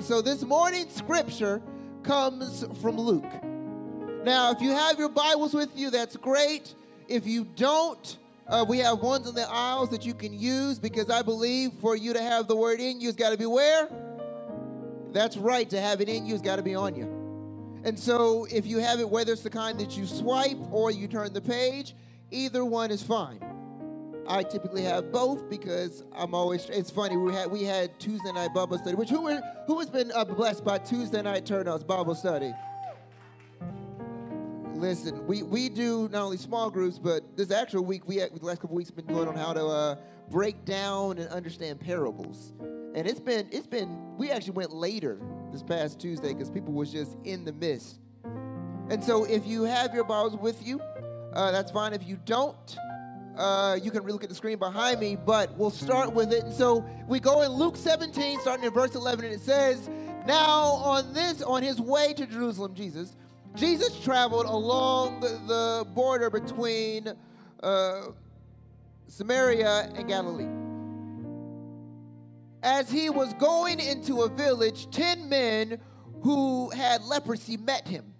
So this morning scripture comes from Luke. Now, if you have your Bibles with you, that's great. If you don't, uh, we have ones in the aisles that you can use because I believe for you to have the word in you, it's got to be where? That's right, to have it in you, it's got to be on you. And so if you have it, whether it's the kind that you swipe or you turn the page, either one is fine. I typically have both because I'm always. It's funny we had we had Tuesday night Bible study. Which who were, who has been uh, blessed by Tuesday night turnouts Bible study? Listen, we, we do not only small groups, but this actual week we the last couple weeks been doing on how to uh, break down and understand parables, and it's been it's been we actually went later this past Tuesday because people was just in the midst. And so if you have your Bibles with you, uh, that's fine. If you don't, uh, you can look at the screen behind me, but we'll start with it. And so we go in Luke 17, starting in verse 11, and it says, Now on this, on his way to Jerusalem, Jesus, Jesus traveled along the, border between uh, Samaria and Galilee. As he was going into a village, 10 men who had leprosy met him.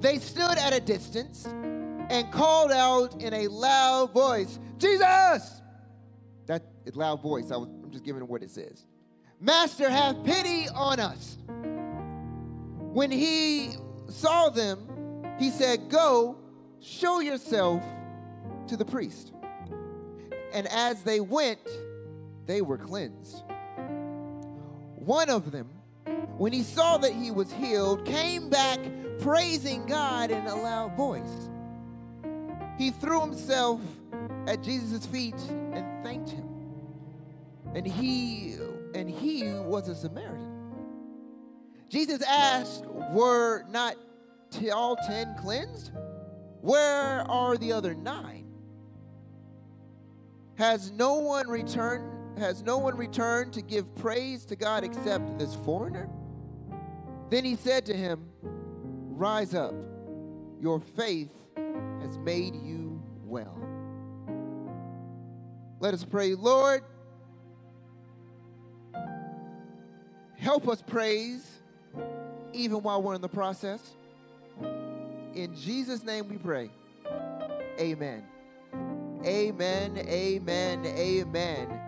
They stood at a distance and called out in a loud voice, Jesus! That loud voice, I was, I'm just giving what it says. Master, have pity on us. When he saw them, he said, Go, show yourself to the priest. And as they went, they were cleansed. One of them, when he saw that he was healed, came back praising God in a loud voice he threw himself at Jesus' feet and thanked him. And he and he was a Samaritan. Jesus asked, Were not all ten cleansed? Where are the other nine? Has no one returned? Has no one returned to give praise to God except this foreigner? Then he said to him, Rise up, your faith has made you well. Let us pray, Lord. Help us praise even while we're in the process. In Jesus' name we pray. Amen. Amen, amen, amen.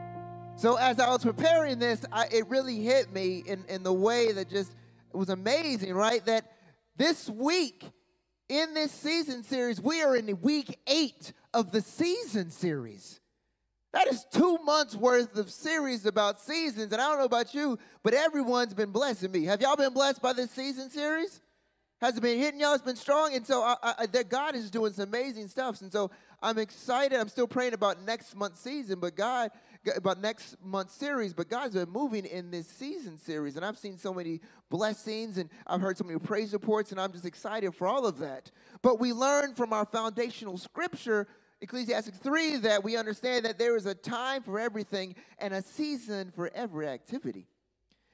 So as I was preparing this, I, it really hit me in, in the way that just it was amazing, right? That this week in this season series, we are in week eight of the season series. That is two months worth of series about seasons. And I don't know about you, but everyone's been blessing me. Have y'all been blessed by this season series? Has it been hitting y'all? It's been strong. And so I, I, God is doing some amazing stuff. And so I'm excited. I'm still praying about next month's season, but God about next month's series, but God's been moving in this season series. And I've seen so many blessings and I've heard so many praise reports, and I'm just excited for all of that. But we learn from our foundational scripture, Ecclesiastes 3, that we understand that there is a time for everything and a season for every activity.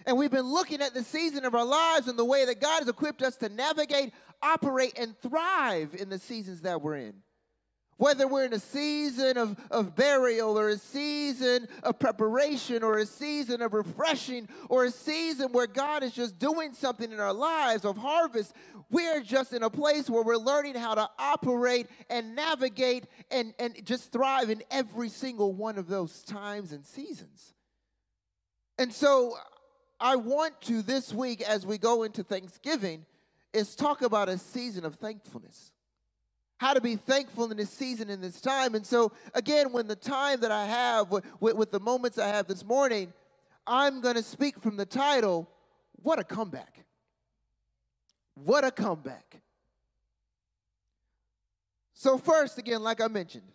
And we've been looking at the season of our lives and the way that God has equipped us to navigate, operate, and thrive in the seasons that we're in. Whether we're in a season of, of burial or a season of preparation or a season of refreshing or a season where God is just doing something in our lives of harvest, we're just in a place where we're learning how to operate and navigate and, and just thrive in every single one of those times and seasons. And so I want to this week, as we go into Thanksgiving, is talk about a season of thankfulness how to be thankful in this season, in this time. And so, again, when the time that I have, with, with the moments I have this morning, I'm going to speak from the title, What a Comeback. What a comeback. So, first, again, like I mentioned,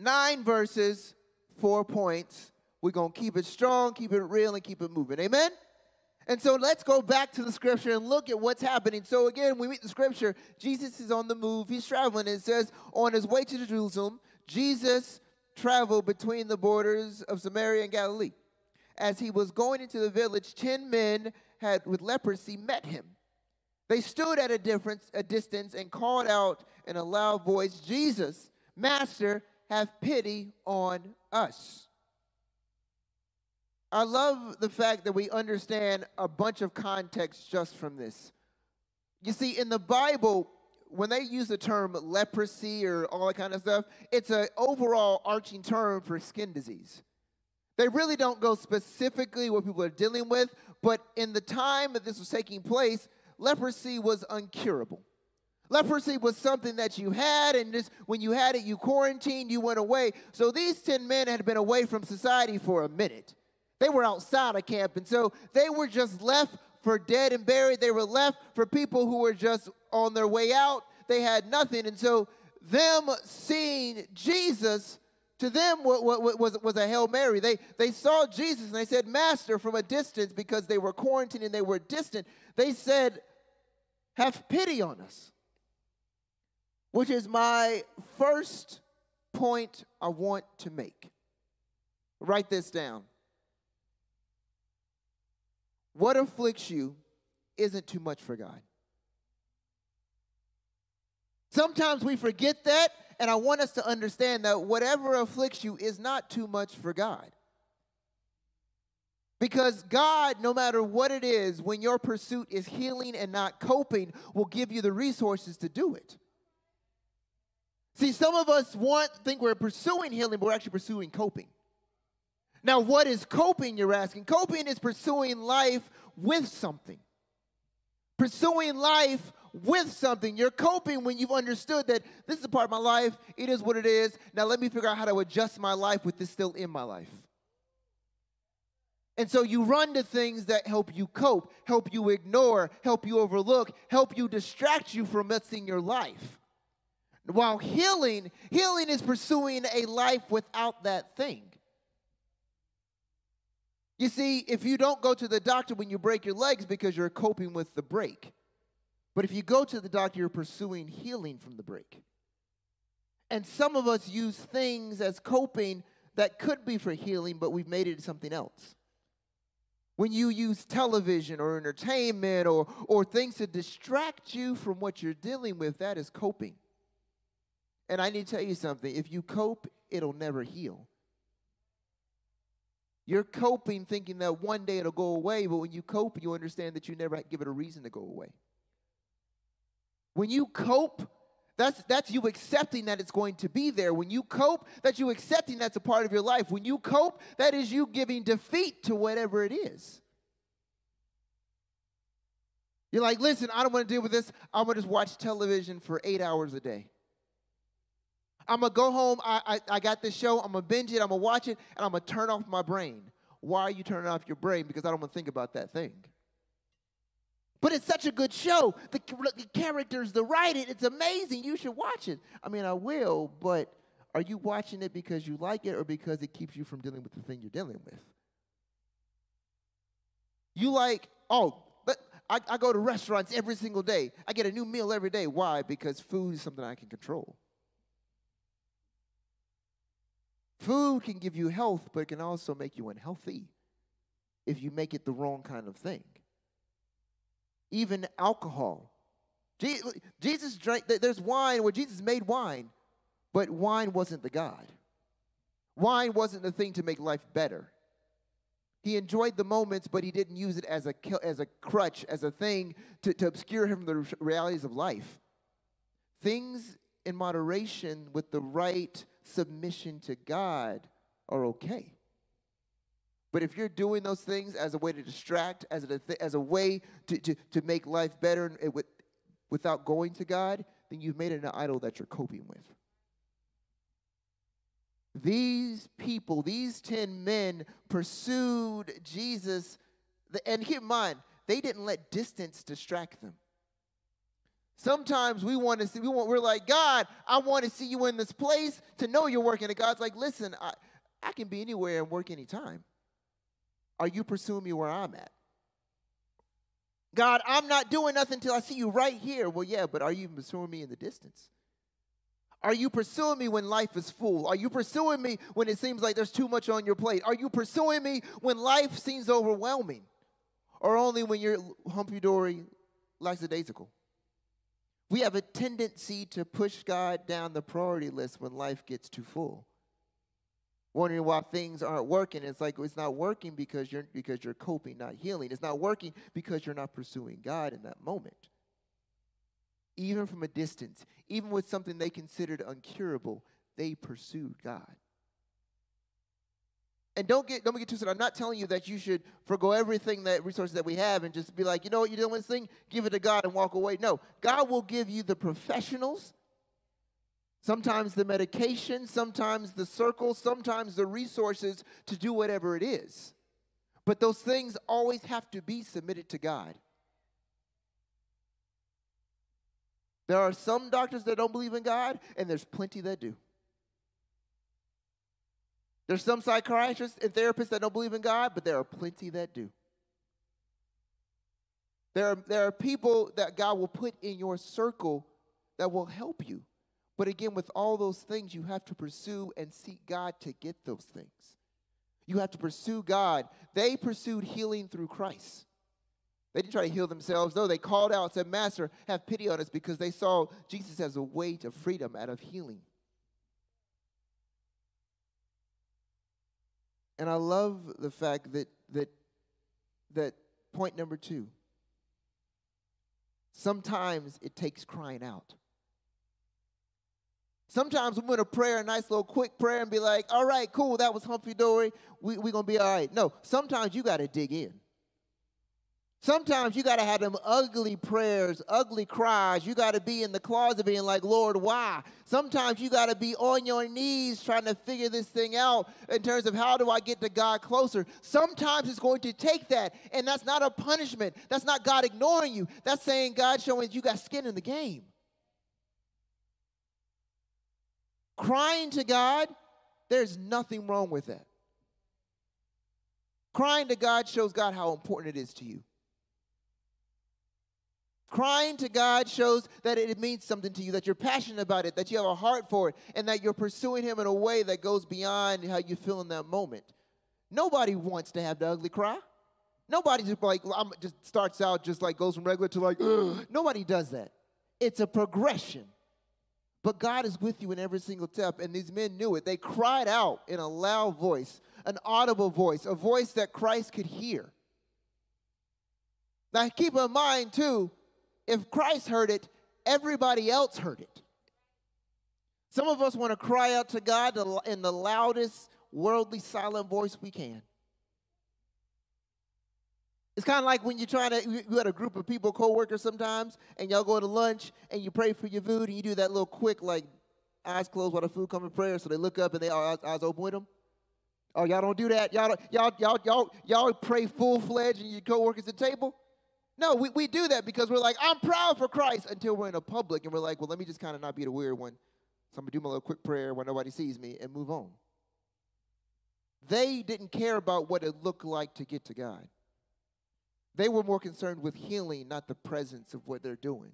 nine verses, four points. We're going to keep it strong, keep it real, and keep it moving. Amen? And so let's go back to the scripture and look at what's happening. So again, we meet the scripture. Jesus is on the move. He's traveling. It says, on his way to Jerusalem, Jesus traveled between the borders of Samaria and Galilee. As he was going into the village, ten men had with leprosy met him. They stood at a difference, a distance, and called out in a loud voice, Jesus, Master, have pity on us. I love the fact that we understand a bunch of context just from this. You see, in the Bible, when they use the term leprosy or all that kind of stuff, it's an overall arching term for skin disease. They really don't go specifically what people are dealing with, but in the time that this was taking place, leprosy was uncurable. Leprosy was something that you had, and just when you had it, you quarantined, you went away. So these 10 men had been away from society for a minute. They were outside of camp, and so they were just left for dead and buried. They were left for people who were just on their way out. They had nothing. And so them seeing Jesus to them what, was, was a Hail Mary. They, they saw Jesus and they said, Master, from a distance, because they were quarantined and they were distant, they said, Have pity on us. Which is my first point I want to make. Write this down. What afflicts you isn't too much for God. Sometimes we forget that, and I want us to understand that whatever afflicts you is not too much for God. Because God, no matter what it is, when your pursuit is healing and not coping, will give you the resources to do it. See, some of us want think we're pursuing healing, but we're actually pursuing coping. Now, what is coping, you're asking? Coping is pursuing life with something. Pursuing life with something. You're coping when you've understood that this is a part of my life, it is what it is. Now, let me figure out how to adjust my life with this still in my life. And so you run to things that help you cope, help you ignore, help you overlook, help you distract you from missing your life. While healing, healing is pursuing a life without that thing. You see, if you don't go to the doctor when you break your legs because you're coping with the break, but if you go to the doctor, you're pursuing healing from the break. And some of us use things as coping that could be for healing, but we've made it something else. When you use television or entertainment or, or things to distract you from what you're dealing with, that is coping. And I need to tell you something if you cope, it'll never heal. You're coping thinking that one day it'll go away, but when you cope, you understand that you never give it a reason to go away. When you cope, that's, that's you accepting that it's going to be there. When you cope, that's you accepting that's a part of your life. When you cope, that is you giving defeat to whatever it is. You're like, listen, I don't want to deal with this. I'm going to just watch television for eight hours a day. I'm gonna go home. I, I, I got this show. I'm gonna binge it. I'm gonna watch it, and I'm gonna turn off my brain. Why are you turning off your brain? Because I don't want to think about that thing. But it's such a good show. The, the characters, the writing, it's amazing. You should watch it. I mean, I will, but are you watching it because you like it or because it keeps you from dealing with the thing you're dealing with? You like, oh, but I, I go to restaurants every single day. I get a new meal every day. Why? Because food is something I can control. Food can give you health, but it can also make you unhealthy if you make it the wrong kind of thing. Even alcohol. Jesus drank, there's wine where Jesus made wine, but wine wasn't the God. Wine wasn't the thing to make life better. He enjoyed the moments, but he didn't use it as a, as a crutch, as a thing to, to obscure him from the realities of life. Things in moderation with the right submission to God are okay. But if you're doing those things as a way to distract, as a, as a way to, to, to make life better with, without going to God, then you've made it an idol that you're coping with. These people, these 10 men, pursued Jesus. And keep in mind, they didn't let distance distract them. Sometimes we want to see, we want, we're like, God, I want to see you in this place to know you're working. And God's like, listen, I, I can be anywhere and work anytime. Are you pursuing me where I'm at? God, I'm not doing nothing until I see you right here. Well, yeah, but are you pursuing me in the distance? Are you pursuing me when life is full? Are you pursuing me when it seems like there's too much on your plate? Are you pursuing me when life seems overwhelming? Or only when you're humpy dory, lackadaisical? We have a tendency to push God down the priority list when life gets too full. wondering why things aren't working. It's like it's not working because you're because you're coping, not healing. It's not working because you're not pursuing God in that moment. Even from a distance, even with something they considered uncurable, they pursued God. And don't get don't get twisted. I'm not telling you that you should forego everything that resources that we have and just be like, you know what, you're doing this thing, give it to God and walk away. No, God will give you the professionals sometimes the medication, sometimes the circle, sometimes the resources to do whatever it is. But those things always have to be submitted to God. There are some doctors that don't believe in God, and there's plenty that do. There's some psychiatrists and therapists that don't believe in God, but there are plenty that do. There are, there are people that God will put in your circle that will help you. But again, with all those things, you have to pursue and seek God to get those things. You have to pursue God. They pursued healing through Christ. They didn't try to heal themselves. No, they called out, said, Master, have pity on us because they saw Jesus as a way to freedom out of healing. And I love the fact that that that point number two. Sometimes it takes crying out. Sometimes we're going to pray a nice little quick prayer and be like, all right, cool, that was Humphrey Dory. We're we going to be all right. No, sometimes you got to dig in. Sometimes you got to have them ugly prayers, ugly cries. You got to be in the closet being like, Lord, why? Sometimes you got to be on your knees trying to figure this thing out in terms of how do I get to God closer. Sometimes it's going to take that, and that's not a punishment. That's not God ignoring you. That's saying God showing you got skin in the game. Crying to God, there's nothing wrong with that. Crying to God shows God how important it is to you. Crying to God shows that it means something to you, that you're passionate about it, that you have a heart for it, and that you're pursuing Him in a way that goes beyond how you feel in that moment. Nobody wants to have the ugly cry. Nobody just like I'm, just starts out just like goes from regular to like. Ugh. Nobody does that. It's a progression. But God is with you in every single step. And these men knew it. They cried out in a loud voice, an audible voice, a voice that Christ could hear. Now, keep in mind, too, if Christ heard it, everybody else heard it. Some of us want to cry out to God in the loudest, worldly, silent voice we can. It's kind of like when you're trying to, you got a group of people, co-workers sometimes, and y'all go to lunch and you pray for your food and you do that little quick, like, eyes closed while the food comes in prayer, so they look up and they are eyes, eyes open with them. Oh, y'all don't do that. Y'all, y'all, y'all, y'all, y'all pray full fledged and your co-workers at the table. No, we, we do that because we're like, I'm proud for Christ until we're in a public and we're like, well, let me just kind of not be the weird one. So I'm gonna do my little quick prayer when nobody sees me and move on. They didn't care about what it looked like to get to God. They were more concerned with healing, not the presence of what they're doing.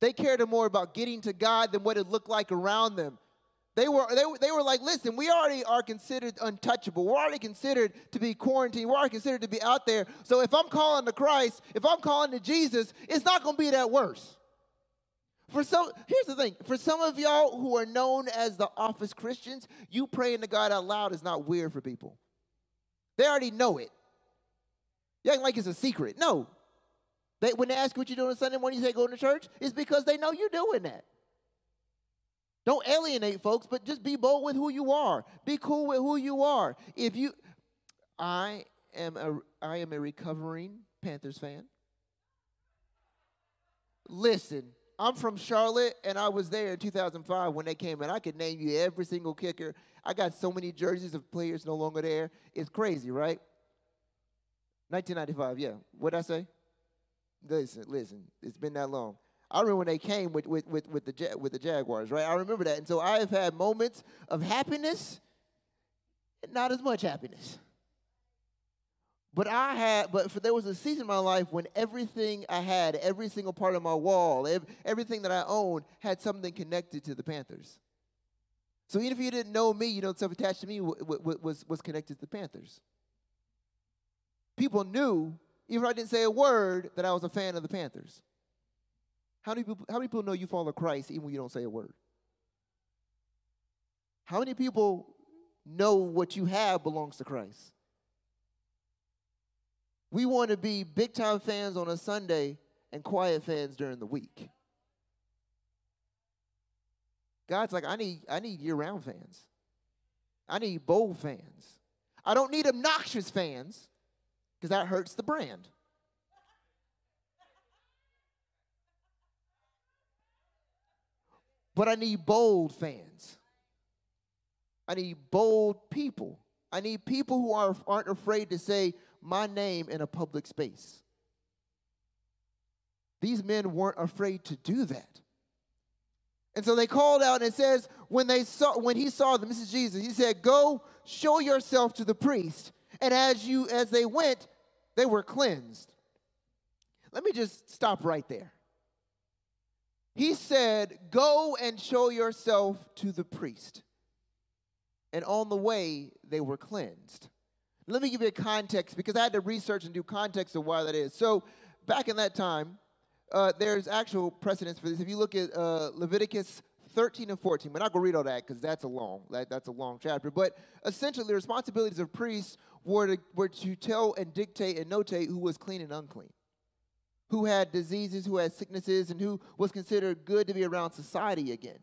They cared more about getting to God than what it looked like around them. They were, they, they were like, listen, we already are considered untouchable. We're already considered to be quarantined. We're already considered to be out there. So if I'm calling to Christ, if I'm calling to Jesus, it's not going to be that worse. For some, here's the thing. For some of y'all who are known as the office Christians, you praying to God out loud is not weird for people. They already know it. You act like it's a secret. No. They, when they ask what you're doing on Sunday morning, you say going to church, it's because they know you're doing that. Don't alienate folks, but just be bold with who you are. Be cool with who you are. If you, I am a, I am a recovering Panthers fan. Listen, I'm from Charlotte, and I was there in 2005 when they came, and I could name you every single kicker. I got so many jerseys of players no longer there. It's crazy, right? 1995, yeah. What'd I say? Listen, listen, it's been that long. I remember when they came with, with, with, with, the, with the Jaguars, right? I remember that. And so I have had moments of happiness not as much happiness. But I had, but for, there was a season in my life when everything I had, every single part of my wall, every, everything that I owned had something connected to the Panthers. So even if you didn't know me, you know, stuff attached to me w- w- was, was connected to the Panthers people knew, even if I didn't say a word, that I was a fan of the Panthers. How many people, how many people know you follow Christ even when you don't say a word? How many people know what you have belongs to Christ. We want to be big time fans on a Sunday and quiet fans during the week. God's like, I need, I need year round fans. I need bold fans. I don't need obnoxious fans because that hurts the brand. But I need bold fans. I need bold people. I need people who are, aren't afraid to say my name in a public space. These men weren't afraid to do that. And so they called out and it says, when they saw when he saw them, this is Jesus, he said, Go show yourself to the priest. And as you as they went, they were cleansed. Let me just stop right there. He said, Go and show yourself to the priest. And on the way, they were cleansed. Let me give you a context because I had to research and do context of why that is. So, back in that time, uh, there's actual precedence for this. If you look at uh, Leviticus 13 and 14, we're not going to read all that because that's a long that, that's a long chapter. But essentially, the responsibilities of priests were to, were to tell and dictate and notate who was clean and unclean, who had diseases, who had sicknesses, and who was considered good to be around society again.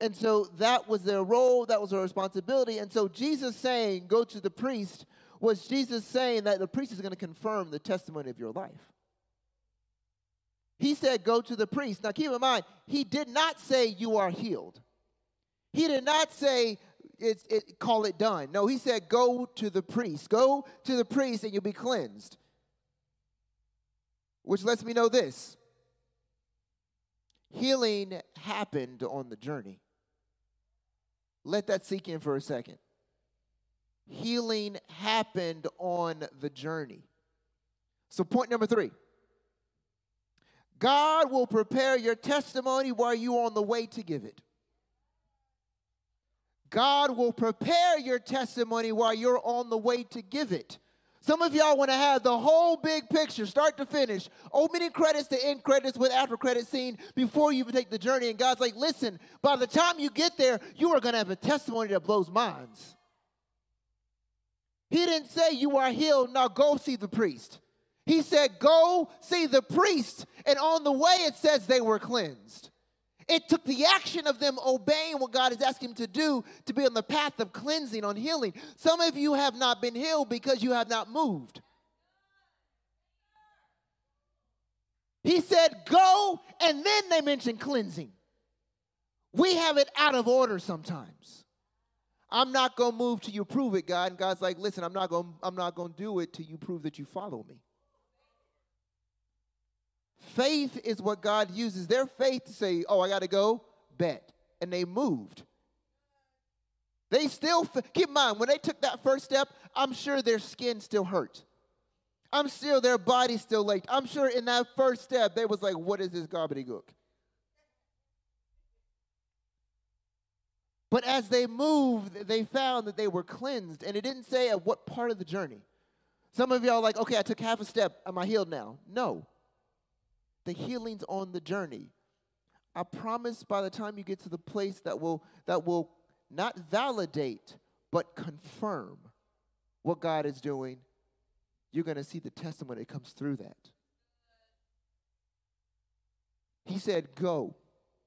And so that was their role, that was their responsibility. And so Jesus saying, go to the priest, was Jesus saying that the priest is going to confirm the testimony of your life. He said, go to the priest. Now keep in mind, he did not say you are healed. He did not say, it, call it done. No, he said, go to the priest. Go to the priest and you'll be cleansed. Which lets me know this healing happened on the journey. Let that sink in for a second. Healing happened on the journey. So, point number three God will prepare your testimony while you're on the way to give it. God will prepare your testimony while you're on the way to give it. Some of y'all want to have the whole big picture, start to finish, opening credits to end credits with after credit scene before you even take the journey. And God's like, listen, by the time you get there, you are going to have a testimony that blows minds. He didn't say you are healed, now go see the priest. He said, go see the priest. And on the way, it says they were cleansed. It took the action of them obeying what God is asking them to do to be on the path of cleansing, on healing. Some of you have not been healed because you have not moved. He said, Go, and then they mentioned cleansing. We have it out of order sometimes. I'm not going to move till you prove it, God. And God's like, listen, I'm not going I'm not going to do it till you prove that you follow me. Faith is what God uses their faith to say, oh, I got to go, bet. And they moved. They still, keep in mind, when they took that first step, I'm sure their skin still hurt. I'm sure their body still ached. I'm sure in that first step, they was like, what is this gobbledygook? But as they moved, they found that they were cleansed. And it didn't say at what part of the journey. Some of y'all like, okay, I took half a step. Am I healed now? No the healing's on the journey. I promise by the time you get to the place that will that will not validate but confirm what God is doing, you're going to see the testimony that comes through that. He said, Go.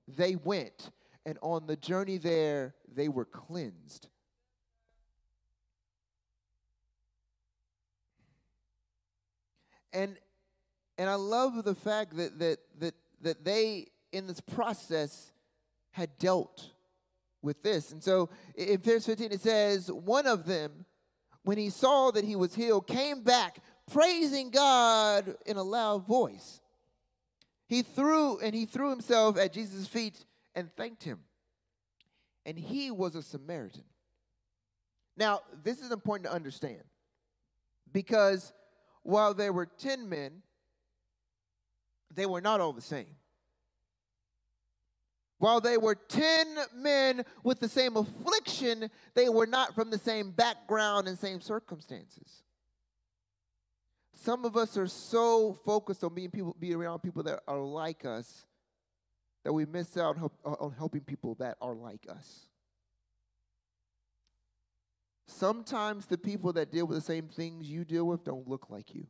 They went, and on the journey there, they were cleansed. And and I love the fact that, that, that, that they, in this process, had dealt with this. And so in verse 15, it says, One of them, when he saw that he was healed, came back praising God in a loud voice. He threw and he threw himself at Jesus' feet and thanked him. And he was a Samaritan. Now, this is important to understand because while there were 10 men, they were not all the same. While they were 10 men with the same affliction, they were not from the same background and same circumstances. Some of us are so focused on being people, being around people that are like us that we miss out uh, on helping people that are like us. Sometimes the people that deal with the same things you deal with don't look like you.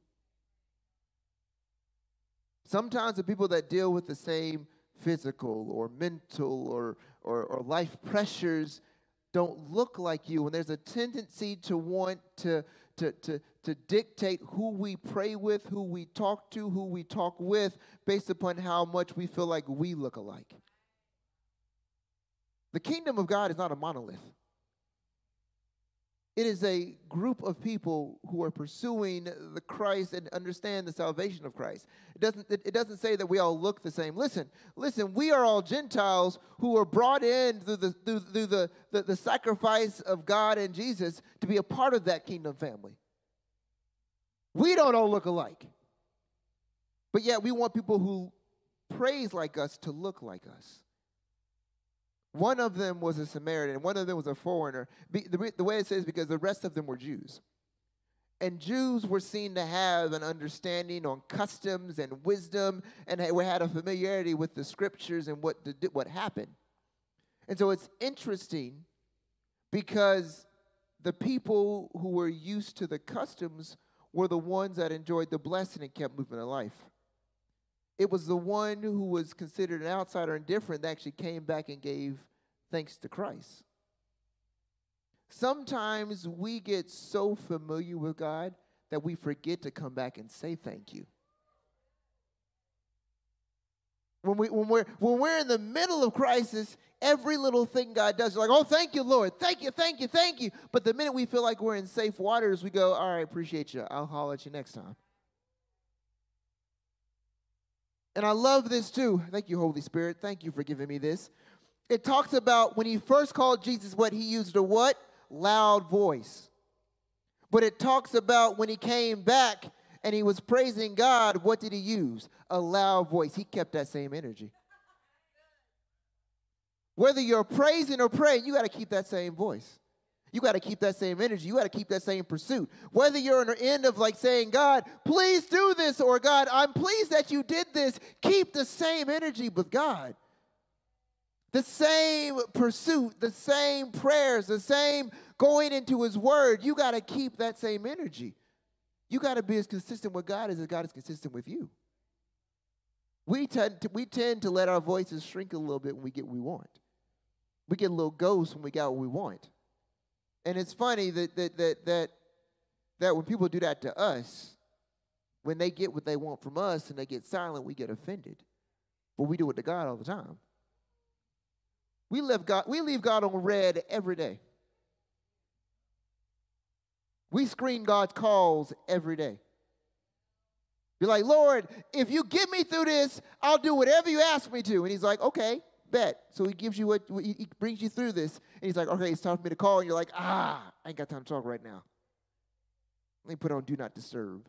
Sometimes the people that deal with the same physical or mental or, or, or life pressures don't look like you. And there's a tendency to want to, to, to, to dictate who we pray with, who we talk to, who we talk with, based upon how much we feel like we look alike. The kingdom of God is not a monolith. It is a group of people who are pursuing the Christ and understand the salvation of Christ. It doesn't, it, doesn't say that we all look the same. Listen, listen, we are all Gentiles who are brought in through the, through, through the, the, the sacrifice of God and Jesus to be a part of that kingdom family. We don't all look alike. But yet we want people who praise like us to look like us. One of them was a Samaritan, one of them was a foreigner. the, the way it says because the rest of them were Jews. And Jews were seen to have an understanding on customs and wisdom, and had a familiarity with the scriptures and what, what happened. And so it's interesting because the people who were used to the customs were the ones that enjoyed the blessing and kept moving in life. It was the one who was considered an outsider and different that actually came back and gave thanks to Christ. Sometimes we get so familiar with God that we forget to come back and say thank you. When, we, when, we're, when we're in the middle of crisis, every little thing God does, like, oh, thank you, Lord. Thank you, thank you, thank you. But the minute we feel like we're in safe waters, we go, all right, appreciate you. I'll holler at you next time. And I love this too. Thank you, Holy Spirit. Thank you for giving me this. It talks about when he first called Jesus, what he used a what? Loud voice. But it talks about when he came back and he was praising God, what did he use? A loud voice. He kept that same energy. Whether you're praising or praying, you got to keep that same voice. You got to keep that same energy. You got to keep that same pursuit. Whether you're on the end of like saying, God, please do this, or God, I'm pleased that you did this, keep the same energy with God. The same pursuit, the same prayers, the same going into His Word. You got to keep that same energy. You got to be as consistent with God as God is consistent with you. We tend, to, we tend to let our voices shrink a little bit when we get what we want. We get a little ghost when we got what we want. And it's funny that that that that that when people do that to us, when they get what they want from us and they get silent, we get offended. But we do it to God all the time. We leave God, we leave God on red every day. We screen God's calls every day. Be like, Lord, if you get me through this, I'll do whatever you ask me to. And he's like, okay, bet. So he gives you what, he brings you through this. And he's like, okay, it's time for me to call. And you're like, ah, I ain't got time to talk right now. Let me put on do not disturb.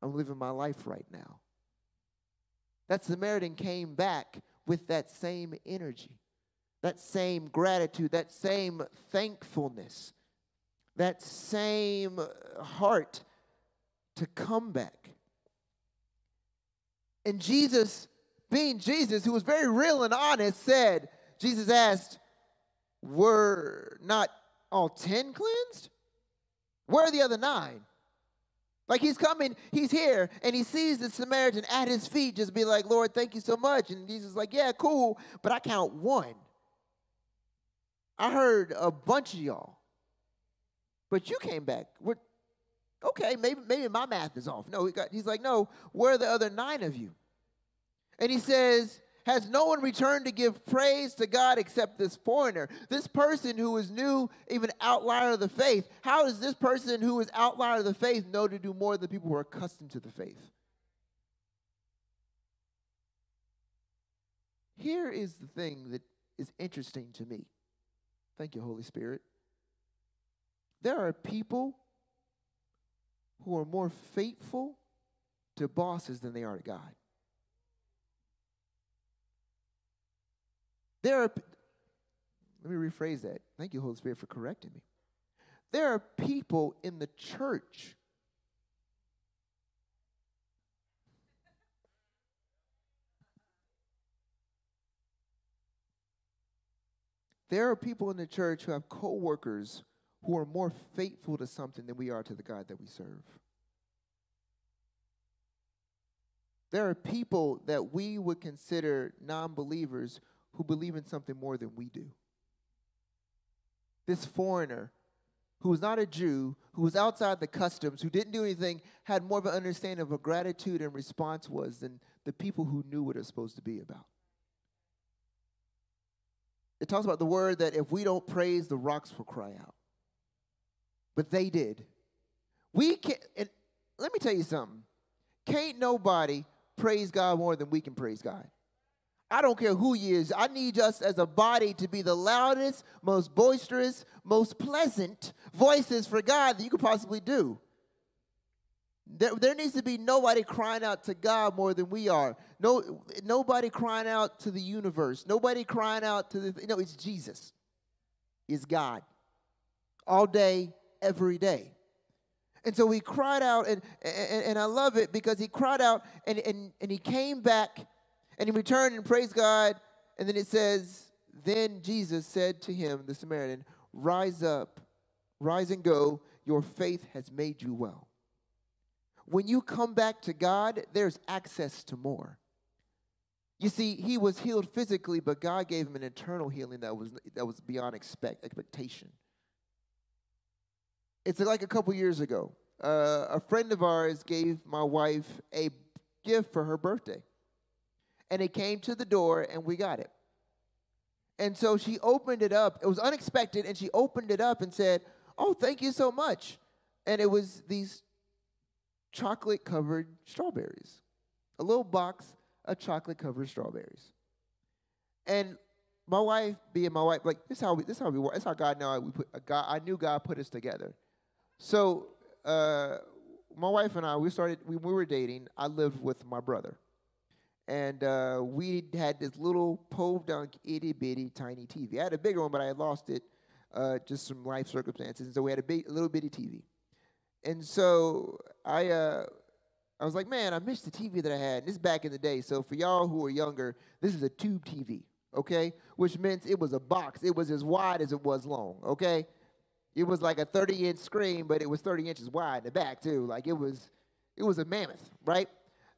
I'm living my life right now. That Samaritan came back with that same energy, that same gratitude, that same thankfulness, that same heart to come back. And Jesus being Jesus, who was very real and honest, said, Jesus asked, Were not all 10 cleansed? Where are the other nine? Like he's coming, he's here, and he sees the Samaritan at his feet, just be like, Lord, thank you so much. And Jesus like, Yeah, cool, but I count one. I heard a bunch of y'all, but you came back. We're, okay, maybe maybe my math is off. No, he got, he's like, No, where are the other nine of you? And he says, Has no one returned to give praise to God except this foreigner? This person who is new, even outlier of the faith. How does this person who is outlier of the faith know to do more than people who are accustomed to the faith? Here is the thing that is interesting to me. Thank you, Holy Spirit. There are people who are more faithful to bosses than they are to God. There are, let me rephrase that. Thank you, Holy Spirit, for correcting me. There are people in the church there are people in the church who have co-workers who are more faithful to something than we are to the God that we serve. There are people that we would consider non believers who believe in something more than we do. This foreigner who was not a Jew, who was outside the customs, who didn't do anything, had more of an understanding of what gratitude and response was than the people who knew what it was supposed to be about. It talks about the word that if we don't praise, the rocks will cry out. But they did. We can't, and let me tell you something. Can't nobody praise God more than we can praise God. I don't care who he is. I need us as a body to be the loudest, most boisterous, most pleasant voices for God that you could possibly do. There, there needs to be nobody crying out to God more than we are. No, nobody crying out to the universe. Nobody crying out to the. No, it's Jesus. It's God. All day, every day. And so he cried out, and, and, and I love it because he cried out and, and, and he came back and he returned and praised God. And then it says, Then Jesus said to him, the Samaritan, Rise up, rise and go. Your faith has made you well. When you come back to God, there's access to more. You see, he was healed physically, but God gave him an internal healing that was, that was beyond expect, expectation. It's like a couple years ago. Uh, a friend of ours gave my wife a gift for her birthday and it came to the door and we got it. And so she opened it up. It was unexpected, and she opened it up and said, Oh, thank you so much. And it was these chocolate covered strawberries, a little box of chocolate covered strawberries. And my wife, being my wife, like this is how we, this is how we work. That's how God knew we put God. I knew God put us together. So uh, my wife and I, we started. when we were dating. I lived with my brother, and uh, we had this little pove dunk itty bitty tiny TV. I had a bigger one, but I lost it, uh, just some life circumstances. And so we had a big, a little bitty TV. And so I, uh, I was like, man, I missed the TV that I had. And this is back in the day. So for y'all who are younger, this is a tube TV, okay? Which meant it was a box. It was as wide as it was long, okay? It was like a 30 inch screen, but it was 30 inches wide in the back too. Like it was, it was a mammoth, right?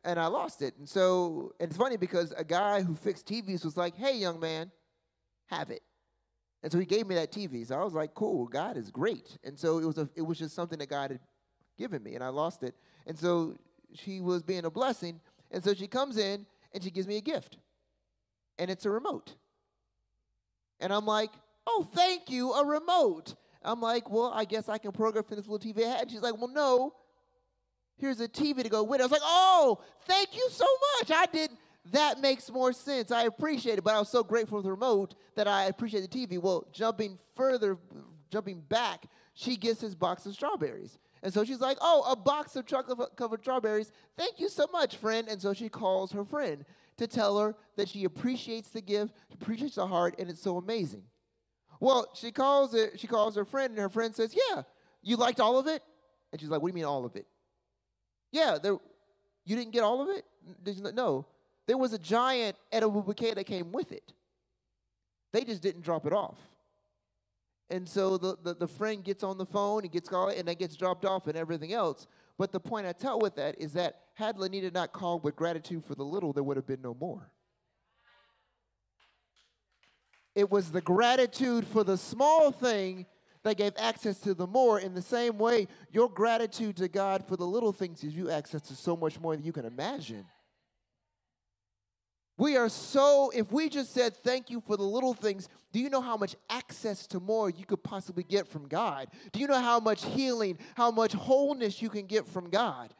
And I lost it. And so, and it's funny because a guy who fixed TVs was like, "Hey, young man, have it." And so he gave me that TV. So I was like, "Cool, God is great." And so it was a, it was just something that God had given me, and I lost it. And so she was being a blessing, and so she comes in and she gives me a gift, and it's a remote. And I'm like, "Oh, thank you, a remote." I'm like, "Well, I guess I can program for this little TV I had." And she's like, "Well, no." Here's a TV to go with it. I was like, oh, thank you so much. I did. That makes more sense. I appreciate it, but I was so grateful for the remote that I appreciate the TV. Well, jumping further, jumping back, she gets his box of strawberries. And so she's like, oh, a box of chocolate covered strawberries. Thank you so much, friend. And so she calls her friend to tell her that she appreciates the gift, appreciates the heart, and it's so amazing. Well, she calls it, she calls her friend, and her friend says, Yeah, you liked all of it? And she's like, What do you mean all of it? Yeah, there, you didn't get all of it? Did you, no. There was a giant edible bouquet that came with it. They just didn't drop it off. And so the, the, the friend gets on the phone and gets called and that gets dropped off and everything else. But the point I tell with that is that had Lanita not called with gratitude for the little, there would have been no more. It was the gratitude for the small thing that gave access to the more. In the same way, your gratitude to God for the little things gives you access to so much more than you can imagine. We are so, if we just said thank you for the little things, do you know how much access to more you could possibly get from God? Do you know how much healing, how much wholeness you can get from God?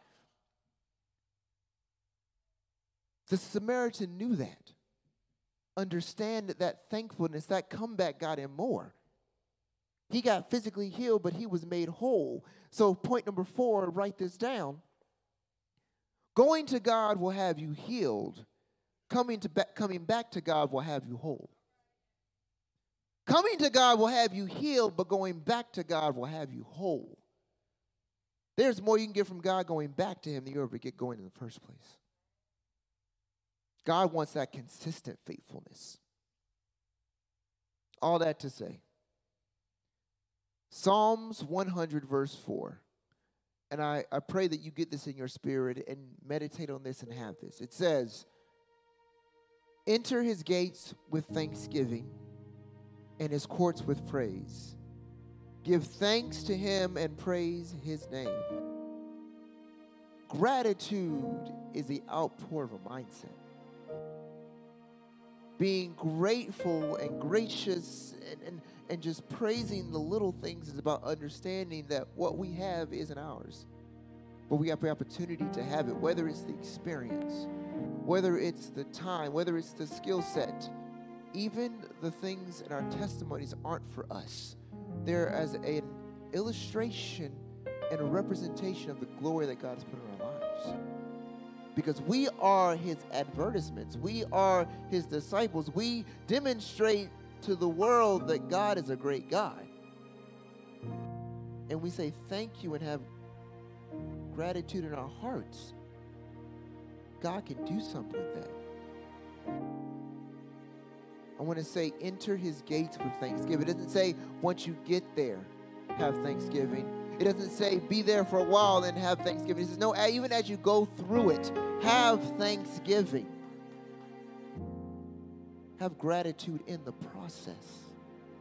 The Samaritan knew that. Understand that thankfulness, that comeback got him more. He got physically healed, but he was made whole. So, point number four, write this down. Going to God will have you healed. Coming, to ba- coming back to God will have you whole. Coming to God will have you healed, but going back to God will have you whole. There's more you can get from God going back to Him than you ever get going in the first place. God wants that consistent faithfulness. All that to say, Psalms 100, verse 4. And I, I pray that you get this in your spirit and meditate on this and have this. It says, Enter his gates with thanksgiving and his courts with praise. Give thanks to him and praise his name. Gratitude is the outpour of a mindset. Being grateful and gracious and, and, and just praising the little things is about understanding that what we have isn't ours. But we have the opportunity to have it, whether it's the experience, whether it's the time, whether it's the skill set. Even the things in our testimonies aren't for us, they're as an illustration and a representation of the glory that God has put in our lives. Because we are his advertisements, we are his disciples. We demonstrate to the world that God is a great God. And we say thank you and have gratitude in our hearts. God can do something with that. I want to say, enter his gates with thanksgiving. It doesn't say, once you get there, have thanksgiving. It doesn't say, be there for a while and have thanksgiving. It says, no, even as you go through it, have thanksgiving. Have gratitude in the process.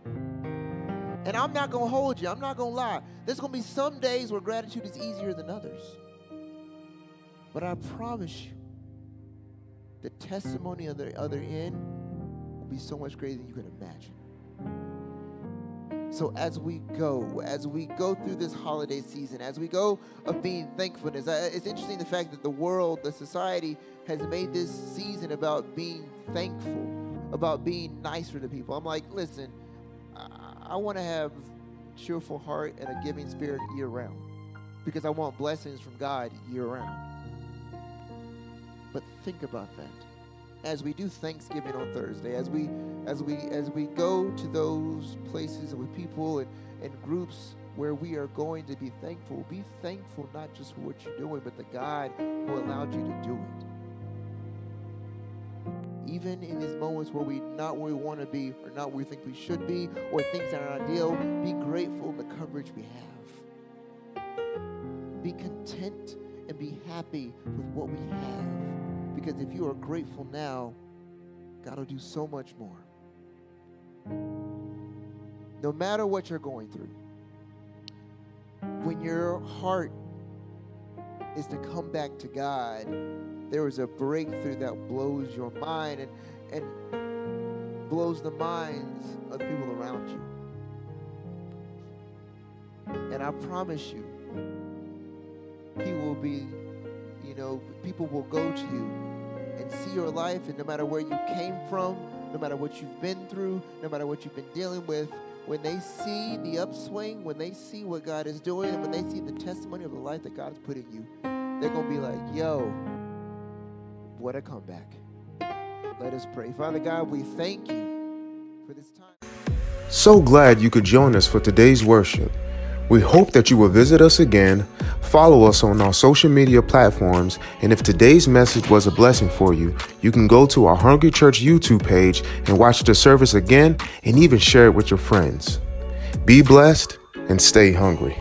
And I'm not going to hold you. I'm not going to lie. There's going to be some days where gratitude is easier than others. But I promise you, the testimony on the other end will be so much greater than you can imagine. So as we go, as we go through this holiday season, as we go of being thankfulness, it's interesting the fact that the world, the society has made this season about being thankful, about being nicer to people. I'm like, listen, I, I want to have cheerful heart and a giving spirit year round because I want blessings from God year round. But think about that as we do Thanksgiving on Thursday, as we as we as we go to those places with people and, and groups where we are going to be thankful, be thankful not just for what you're doing, but the God who allowed you to do it. Even in these moments where we not where we want to be or not where we think we should be or things that are ideal, be grateful in the coverage we have. Be content and be happy with what we have because if you are grateful now, God will do so much more. No matter what you're going through, when your heart is to come back to God, there is a breakthrough that blows your mind and, and blows the minds of the people around you. And I promise you, He will be, you know, people will go to you and see your life, and no matter where you came from, no matter what you've been through, no matter what you've been dealing with, when they see the upswing, when they see what God is doing, and when they see the testimony of the life that God has put in you, they're going to be like, yo, what a comeback. Let us pray. Father God, we thank you for this time. So glad you could join us for today's worship. We hope that you will visit us again, follow us on our social media platforms, and if today's message was a blessing for you, you can go to our Hungry Church YouTube page and watch the service again and even share it with your friends. Be blessed and stay hungry.